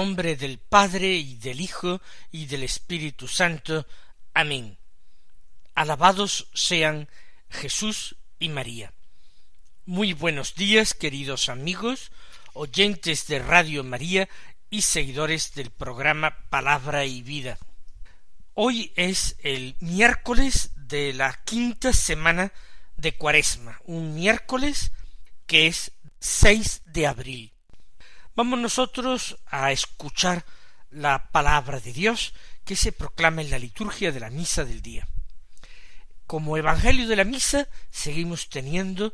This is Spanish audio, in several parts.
Nombre del Padre y del Hijo y del Espíritu Santo. Amén. Alabados sean Jesús y María. Muy buenos días, queridos amigos, oyentes de Radio María y seguidores del programa Palabra y Vida. Hoy es el miércoles de la quinta semana de Cuaresma, un miércoles que es 6 de abril. Vamos nosotros a escuchar la palabra de Dios que se proclama en la liturgia de la misa del día. Como evangelio de la misa seguimos teniendo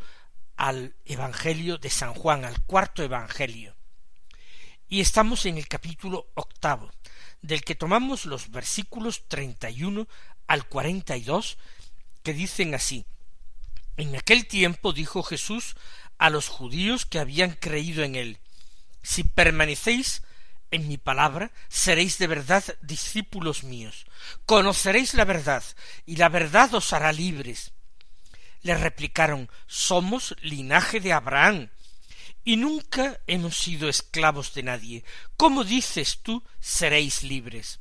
al evangelio de San Juan, al cuarto evangelio. Y estamos en el capítulo octavo, del que tomamos los versículos treinta y uno al cuarenta y dos, que dicen así En aquel tiempo dijo Jesús a los judíos que habían creído en él si permanecéis en mi palabra, seréis de verdad discípulos míos. Conoceréis la verdad, y la verdad os hará libres. Le replicaron Somos linaje de Abraham, y nunca hemos sido esclavos de nadie. ¿Cómo dices tú seréis libres?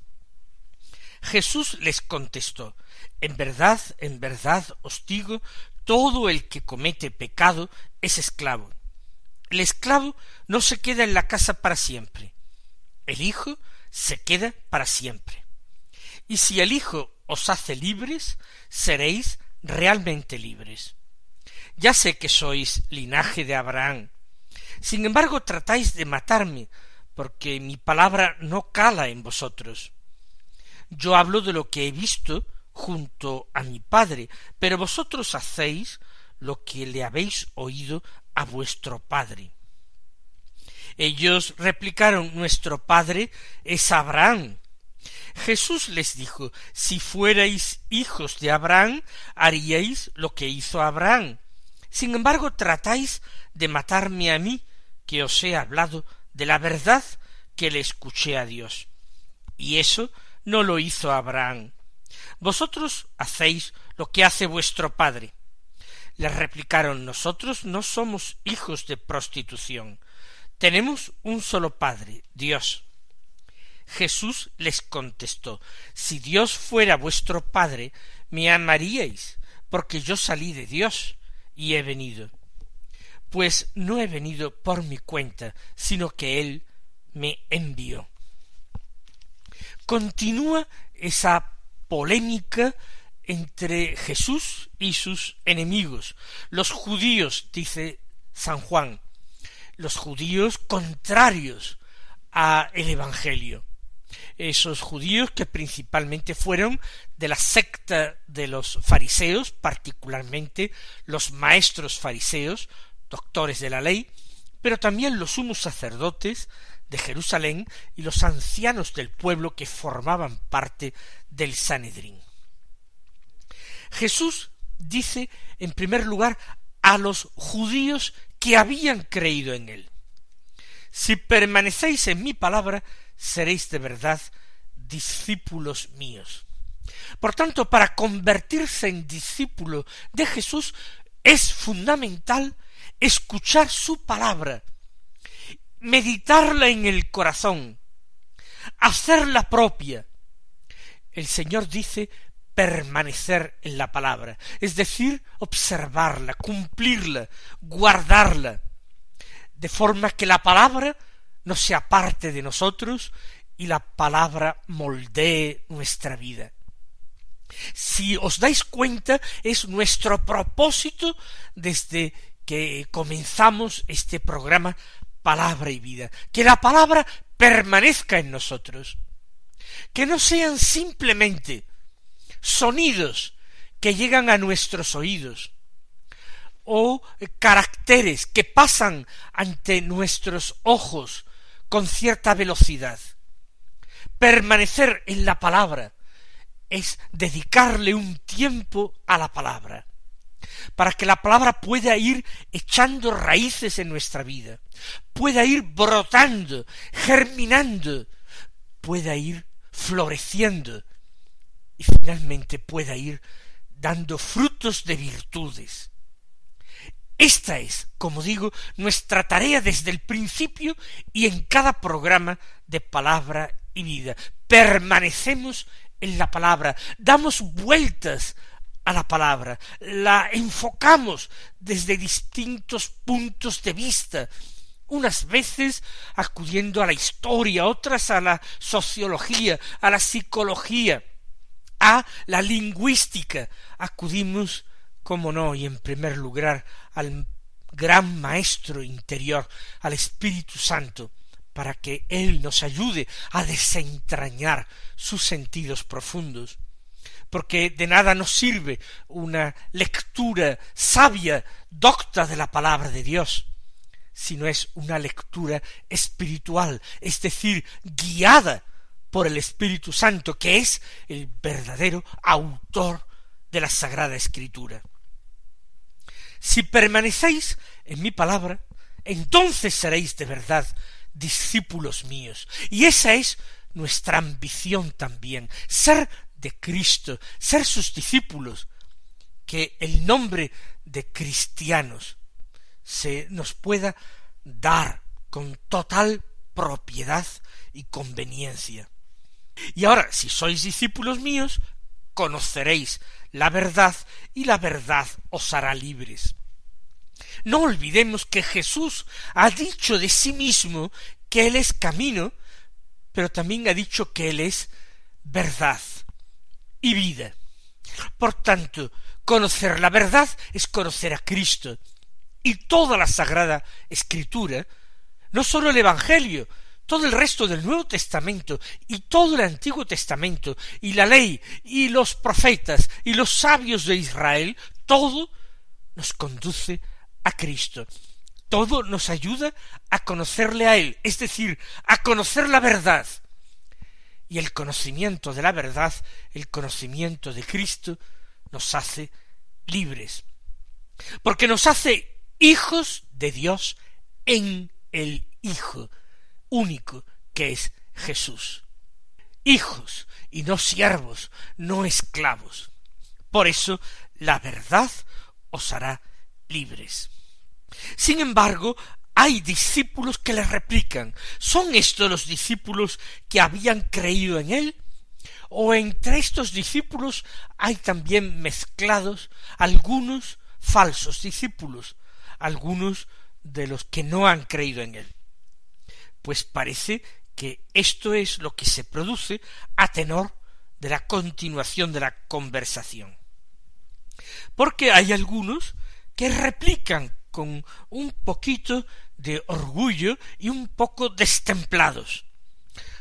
Jesús les contestó En verdad, en verdad os digo, todo el que comete pecado es esclavo. El esclavo no se queda en la casa para siempre. El Hijo se queda para siempre. Y si el Hijo os hace libres, seréis realmente libres. Ya sé que sois linaje de Abraham. Sin embargo, tratáis de matarme, porque mi palabra no cala en vosotros. Yo hablo de lo que he visto junto a mi Padre, pero vosotros hacéis lo que le habéis oído a vuestro padre. Ellos replicaron Nuestro padre es Abraham. Jesús les dijo Si fuerais hijos de Abraham, haríais lo que hizo Abraham. Sin embargo, tratáis de matarme a mí, que os he hablado de la verdad que le escuché a Dios. Y eso no lo hizo Abraham. Vosotros hacéis lo que hace vuestro padre. Le replicaron nosotros no somos hijos de prostitución. Tenemos un solo Padre, Dios. Jesús les contestó Si Dios fuera vuestro Padre, me amaríais, porque yo salí de Dios y he venido. Pues no he venido por mi cuenta, sino que Él me envió. Continúa esa polémica entre Jesús y sus enemigos, los judíos, dice San Juan, los judíos contrarios a el Evangelio. Esos judíos que principalmente fueron de la secta de los fariseos, particularmente los maestros fariseos, doctores de la ley, pero también los sumos sacerdotes de Jerusalén y los ancianos del pueblo que formaban parte del Sanedrín. Jesús dice, en primer lugar, a los judíos que habían creído en él. Si permanecéis en mi palabra, seréis de verdad discípulos míos. Por tanto, para convertirse en discípulo de Jesús es fundamental escuchar su palabra, meditarla en el corazón, hacerla propia. El Señor dice permanecer en la palabra, es decir, observarla, cumplirla, guardarla, de forma que la palabra no sea parte de nosotros y la palabra moldee nuestra vida. Si os dais cuenta, es nuestro propósito desde que comenzamos este programa Palabra y Vida, que la palabra permanezca en nosotros, que no sean simplemente sonidos que llegan a nuestros oídos, o caracteres que pasan ante nuestros ojos con cierta velocidad. Permanecer en la palabra es dedicarle un tiempo a la palabra, para que la palabra pueda ir echando raíces en nuestra vida, pueda ir brotando, germinando, pueda ir floreciendo y finalmente pueda ir dando frutos de virtudes. Esta es, como digo, nuestra tarea desde el principio y en cada programa de palabra y vida. Permanecemos en la palabra, damos vueltas a la palabra, la enfocamos desde distintos puntos de vista, unas veces acudiendo a la historia, otras a la sociología, a la psicología, a la lingüística. Acudimos, como no, y en primer lugar al gran maestro interior, al Espíritu Santo, para que Él nos ayude a desentrañar sus sentidos profundos. Porque de nada nos sirve una lectura sabia, docta de la palabra de Dios, sino es una lectura espiritual, es decir, guiada por el Espíritu Santo, que es el verdadero autor de la Sagrada Escritura. Si permanecéis en mi palabra, entonces seréis de verdad discípulos míos. Y esa es nuestra ambición también, ser de Cristo, ser sus discípulos, que el nombre de cristianos se nos pueda dar con total propiedad y conveniencia. Y ahora, si sois discípulos míos, conoceréis la verdad y la verdad os hará libres. No olvidemos que Jesús ha dicho de sí mismo que Él es camino, pero también ha dicho que Él es verdad y vida. Por tanto, conocer la verdad es conocer a Cristo, y toda la Sagrada Escritura, no sólo el Evangelio, todo el resto del Nuevo Testamento y todo el Antiguo Testamento y la ley y los profetas y los sabios de Israel, todo nos conduce a Cristo. Todo nos ayuda a conocerle a Él, es decir, a conocer la verdad. Y el conocimiento de la verdad, el conocimiento de Cristo, nos hace libres. Porque nos hace hijos de Dios en el Hijo único que es Jesús. Hijos y no siervos, no esclavos. Por eso la verdad os hará libres. Sin embargo, hay discípulos que le replican. ¿Son estos los discípulos que habían creído en él? ¿O entre estos discípulos hay también mezclados algunos falsos discípulos, algunos de los que no han creído en él. Pues parece que esto es lo que se produce a tenor de la continuación de la conversación. Porque hay algunos que replican con un poquito de orgullo y un poco destemplados.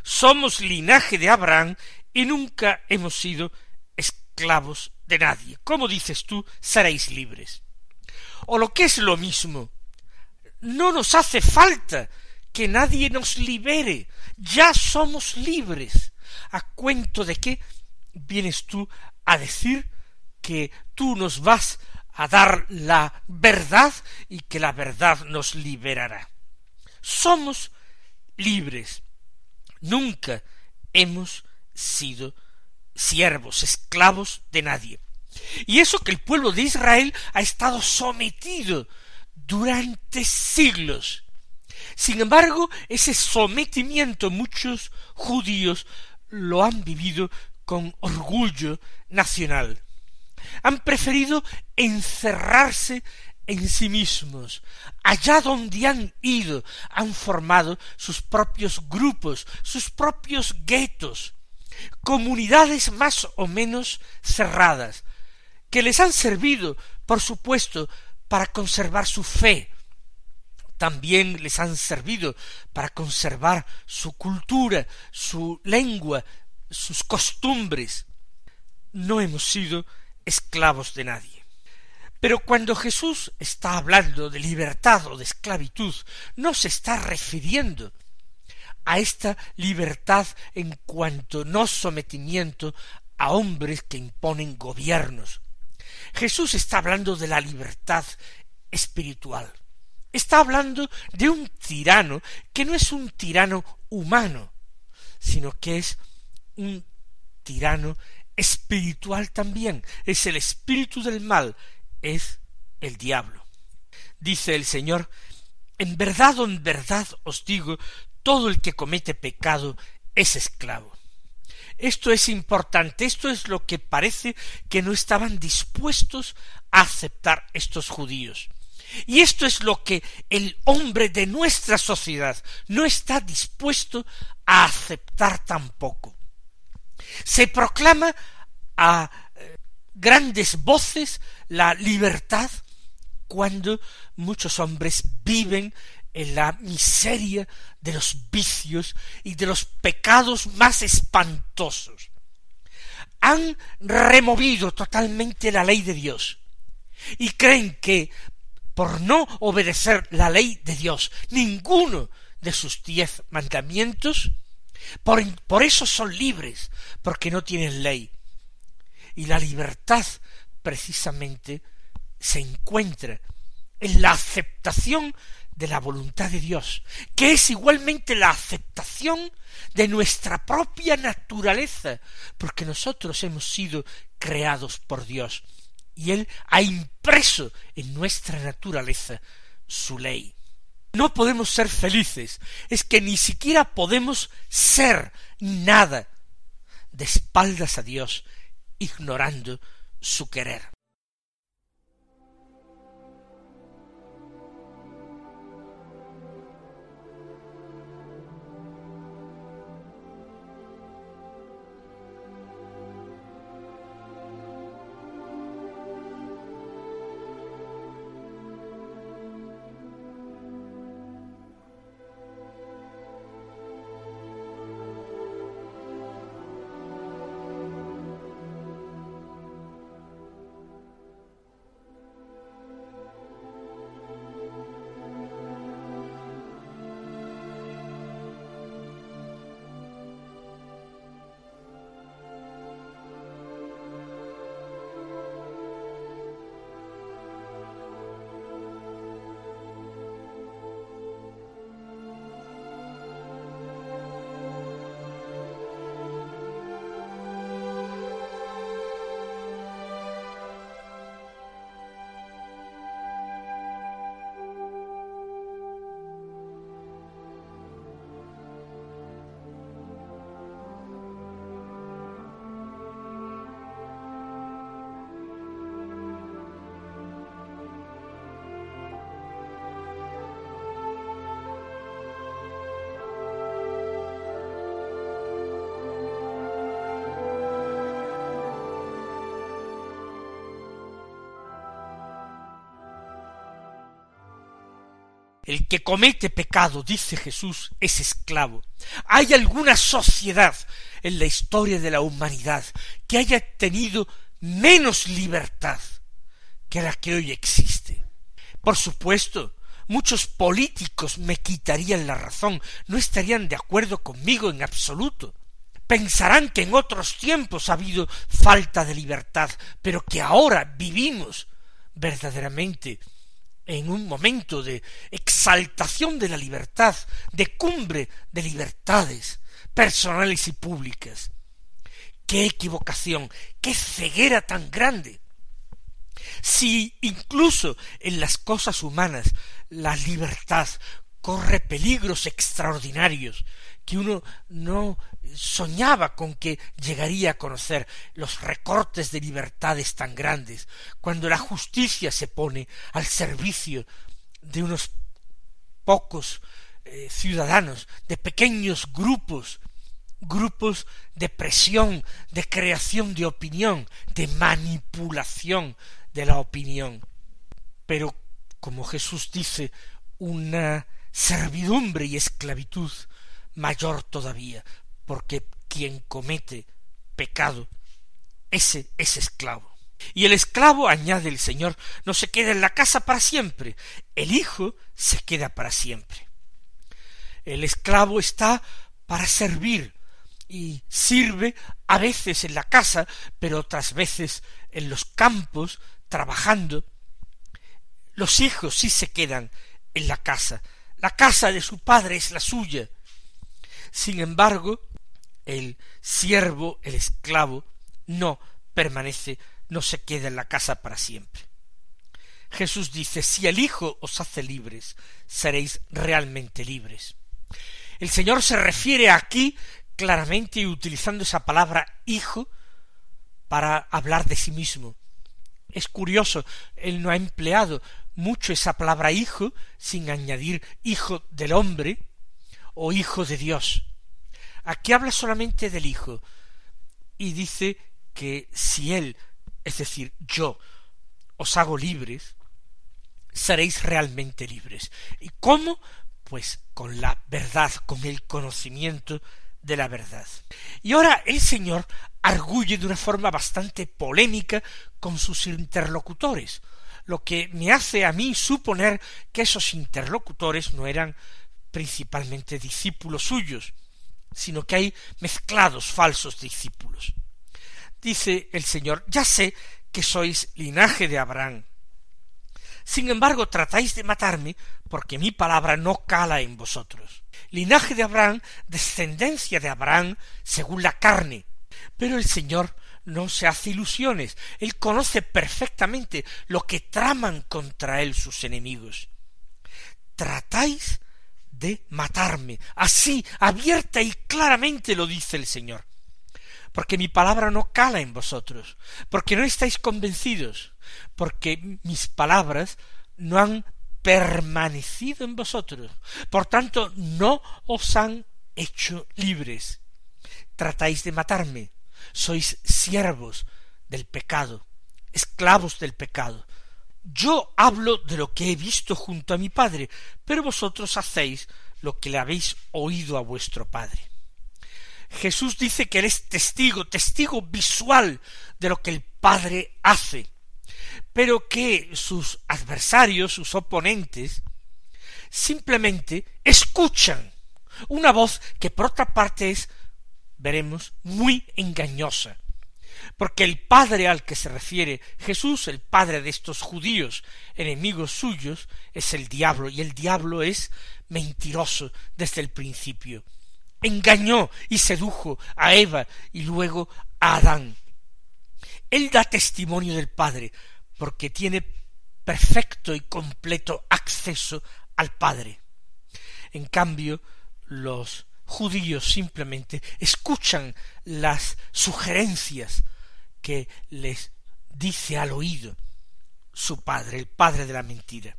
Somos linaje de Abraham y nunca hemos sido esclavos de nadie. ¿Cómo dices tú, seréis libres? o lo que es lo mismo, no nos hace falta que nadie nos libere, ya somos libres. ¿A cuento de qué vienes tú a decir que tú nos vas a dar la verdad y que la verdad nos liberará? Somos libres. Nunca hemos sido siervos, esclavos de nadie. Y eso que el pueblo de Israel ha estado sometido durante siglos. Sin embargo, ese sometimiento muchos judíos lo han vivido con orgullo nacional. Han preferido encerrarse en sí mismos. Allá donde han ido, han formado sus propios grupos, sus propios guetos, comunidades más o menos cerradas, que les han servido, por supuesto, para conservar su fe, también les han servido para conservar su cultura, su lengua, sus costumbres. No hemos sido esclavos de nadie. Pero cuando Jesús está hablando de libertad o de esclavitud, no se está refiriendo a esta libertad en cuanto no sometimiento a hombres que imponen gobiernos. Jesús está hablando de la libertad espiritual. Está hablando de un tirano que no es un tirano humano, sino que es un tirano espiritual también. Es el espíritu del mal, es el diablo. Dice el Señor, en verdad o en verdad os digo, todo el que comete pecado es esclavo. Esto es importante, esto es lo que parece que no estaban dispuestos a aceptar estos judíos. Y esto es lo que el hombre de nuestra sociedad no está dispuesto a aceptar tampoco. Se proclama a eh, grandes voces la libertad cuando muchos hombres viven en la miseria de los vicios y de los pecados más espantosos. Han removido totalmente la ley de Dios y creen que por no obedecer la ley de Dios, ninguno de sus diez mandamientos, por, por eso son libres, porque no tienen ley. Y la libertad precisamente se encuentra en la aceptación de la voluntad de Dios, que es igualmente la aceptación de nuestra propia naturaleza, porque nosotros hemos sido creados por Dios, y Él ha impreso en nuestra naturaleza su ley. No podemos ser felices, es que ni siquiera podemos ser nada de espaldas a Dios, ignorando su querer. El que comete pecado, dice Jesús, es esclavo. ¿Hay alguna sociedad en la historia de la humanidad que haya tenido menos libertad que la que hoy existe? Por supuesto, muchos políticos me quitarían la razón, no estarían de acuerdo conmigo en absoluto. Pensarán que en otros tiempos ha habido falta de libertad, pero que ahora vivimos verdaderamente en un momento de exaltación de la libertad, de cumbre de libertades personales y públicas. Qué equivocación, qué ceguera tan grande. Si incluso en las cosas humanas la libertad corre peligros extraordinarios que uno no soñaba con que llegaría a conocer los recortes de libertades tan grandes, cuando la justicia se pone al servicio de unos pocos eh, ciudadanos, de pequeños grupos, grupos de presión, de creación de opinión, de manipulación de la opinión. Pero, como Jesús dice, una servidumbre y esclavitud mayor todavía, porque quien comete pecado, ese es esclavo. Y el esclavo, añade el Señor, no se queda en la casa para siempre, el Hijo se queda para siempre. El esclavo está para servir, y sirve a veces en la casa, pero otras veces en los campos, trabajando. Los hijos sí se quedan en la casa. La casa de su padre es la suya. Sin embargo, el siervo, el esclavo, no permanece, no se queda en la casa para siempre. Jesús dice, si el Hijo os hace libres, seréis realmente libres. El Señor se refiere aquí claramente y utilizando esa palabra hijo para hablar de sí mismo. Es curioso, él no ha empleado mucho esa palabra hijo sin añadir hijo del hombre o hijo de Dios. Aquí habla solamente del hijo y dice que si él, es decir, yo, os hago libres, seréis realmente libres. ¿Y cómo? Pues con la verdad, con el conocimiento de la verdad. Y ahora el Señor arguye de una forma bastante polémica con sus interlocutores, lo que me hace a mí suponer que esos interlocutores no eran principalmente discípulos suyos, sino que hay mezclados falsos discípulos. Dice el Señor, ya sé que sois linaje de Abraham. Sin embargo, tratáis de matarme porque mi palabra no cala en vosotros. Linaje de Abraham, descendencia de Abraham, según la carne. Pero el Señor no se hace ilusiones. Él conoce perfectamente lo que traman contra él sus enemigos. Tratáis de matarme. Así, abierta y claramente lo dice el Señor. Porque mi palabra no cala en vosotros, porque no estáis convencidos, porque mis palabras no han permanecido en vosotros. Por tanto, no os han hecho libres. Tratáis de matarme, sois siervos del pecado, esclavos del pecado. Yo hablo de lo que he visto junto a mi Padre, pero vosotros hacéis lo que le habéis oído a vuestro Padre. Jesús dice que Él es testigo, testigo visual de lo que el Padre hace, pero que sus adversarios, sus oponentes, simplemente escuchan una voz que por otra parte es veremos, muy engañosa. Porque el padre al que se refiere Jesús, el padre de estos judíos, enemigos suyos, es el diablo, y el diablo es mentiroso desde el principio. Engañó y sedujo a Eva y luego a Adán. Él da testimonio del Padre, porque tiene perfecto y completo acceso al Padre. En cambio, los judíos simplemente escuchan las sugerencias que les dice al oído su padre, el padre de la mentira.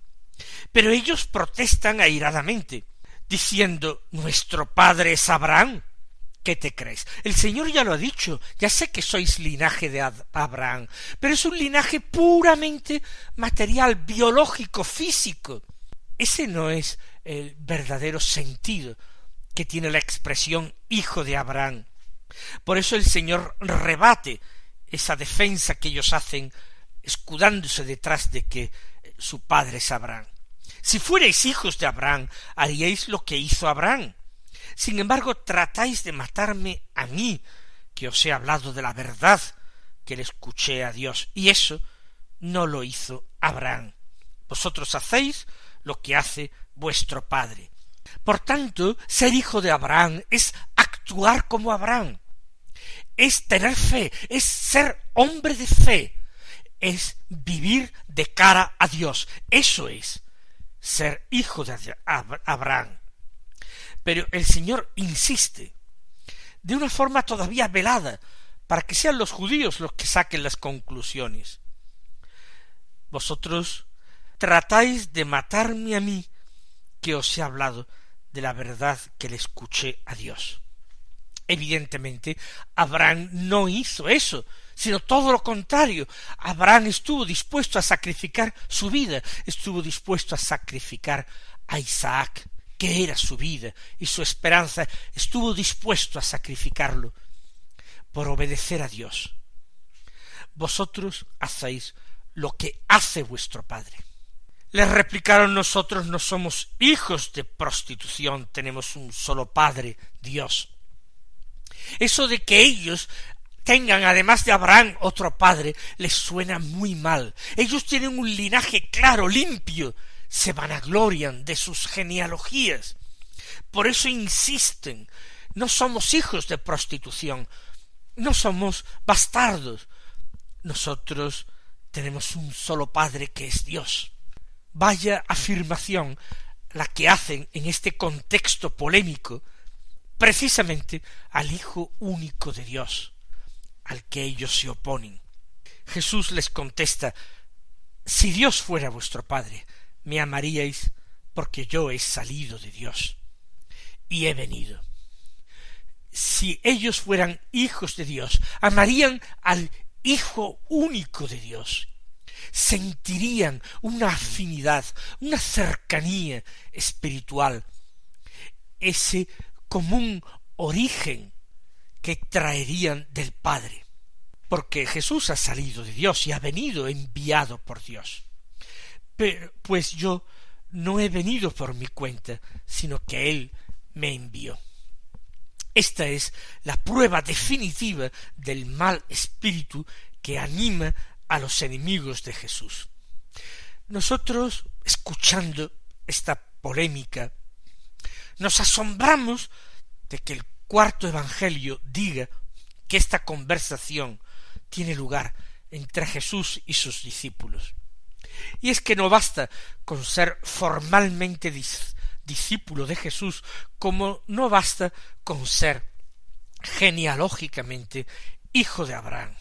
Pero ellos protestan airadamente, diciendo Nuestro padre es Abraham. ¿Qué te crees? El Señor ya lo ha dicho, ya sé que sois linaje de Abraham, pero es un linaje puramente material, biológico, físico. Ese no es el verdadero sentido que tiene la expresión hijo de Abraham. Por eso el Señor rebate esa defensa que ellos hacen escudándose detrás de que su padre es Abraham. Si fuerais hijos de Abraham, haríais lo que hizo Abraham. Sin embargo, tratáis de matarme a mí, que os he hablado de la verdad que le escuché a Dios, y eso no lo hizo Abraham. Vosotros hacéis lo que hace vuestro padre. Por tanto, ser hijo de Abraham es actuar como Abraham, es tener fe, es ser hombre de fe, es vivir de cara a Dios. Eso es ser hijo de Abraham. Pero el Señor insiste, de una forma todavía velada, para que sean los judíos los que saquen las conclusiones. Vosotros tratáis de matarme a mí, que os he hablado de la verdad que le escuché a Dios. Evidentemente, Abraham no hizo eso, sino todo lo contrario. Abraham estuvo dispuesto a sacrificar su vida, estuvo dispuesto a sacrificar a Isaac, que era su vida y su esperanza, estuvo dispuesto a sacrificarlo por obedecer a Dios. Vosotros hacéis lo que hace vuestro Padre. Les replicaron nosotros no somos hijos de prostitución, tenemos un solo Padre, Dios. Eso de que ellos tengan además de Abraham otro padre les suena muy mal. Ellos tienen un linaje claro, limpio, se vanaglorian de sus genealogías. Por eso insisten, no somos hijos de prostitución, no somos bastardos. Nosotros tenemos un solo Padre que es Dios. Vaya afirmación la que hacen en este contexto polémico precisamente al Hijo único de Dios, al que ellos se oponen. Jesús les contesta Si Dios fuera vuestro Padre, me amaríais porque yo he salido de Dios y he venido. Si ellos fueran hijos de Dios, amarían al Hijo único de Dios, sentirían una afinidad, una cercanía espiritual, ese común origen que traerían del Padre, porque Jesús ha salido de Dios y ha venido enviado por Dios. Pero, pues yo no he venido por mi cuenta, sino que Él me envió. Esta es la prueba definitiva del mal espíritu que anima a los enemigos de Jesús. Nosotros, escuchando esta polémica, nos asombramos de que el cuarto Evangelio diga que esta conversación tiene lugar entre Jesús y sus discípulos. Y es que no basta con ser formalmente discípulo de Jesús, como no basta con ser genealógicamente hijo de Abraham.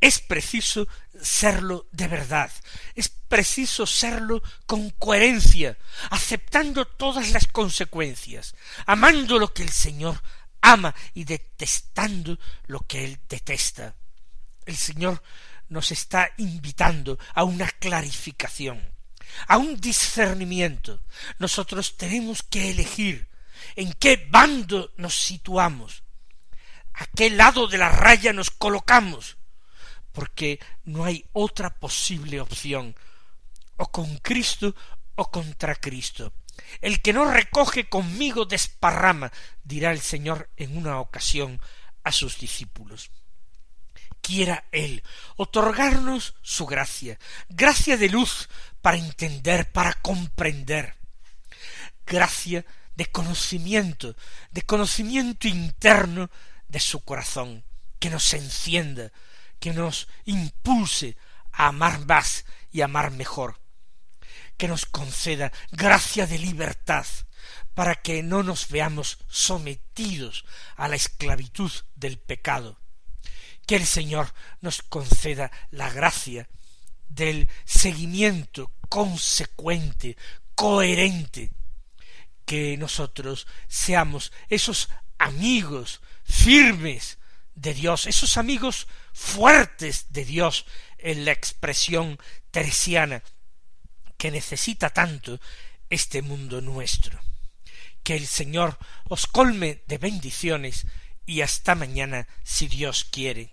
Es preciso serlo de verdad, es preciso serlo con coherencia, aceptando todas las consecuencias, amando lo que el Señor ama y detestando lo que Él detesta. El Señor nos está invitando a una clarificación, a un discernimiento. Nosotros tenemos que elegir en qué bando nos situamos, a qué lado de la raya nos colocamos, porque no hay otra posible opción, o con Cristo o contra Cristo. El que no recoge conmigo desparrama, dirá el Señor en una ocasión a sus discípulos. Quiera Él otorgarnos su gracia, gracia de luz para entender, para comprender, gracia de conocimiento, de conocimiento interno de su corazón, que nos encienda, que nos impulse a amar más y amar mejor, que nos conceda gracia de libertad, para que no nos veamos sometidos a la esclavitud del pecado, que el Señor nos conceda la gracia del seguimiento consecuente, coherente, que nosotros seamos esos amigos firmes de Dios, esos amigos fuertes de Dios en la expresión teresiana que necesita tanto este mundo nuestro. Que el Señor os colme de bendiciones y hasta mañana si Dios quiere.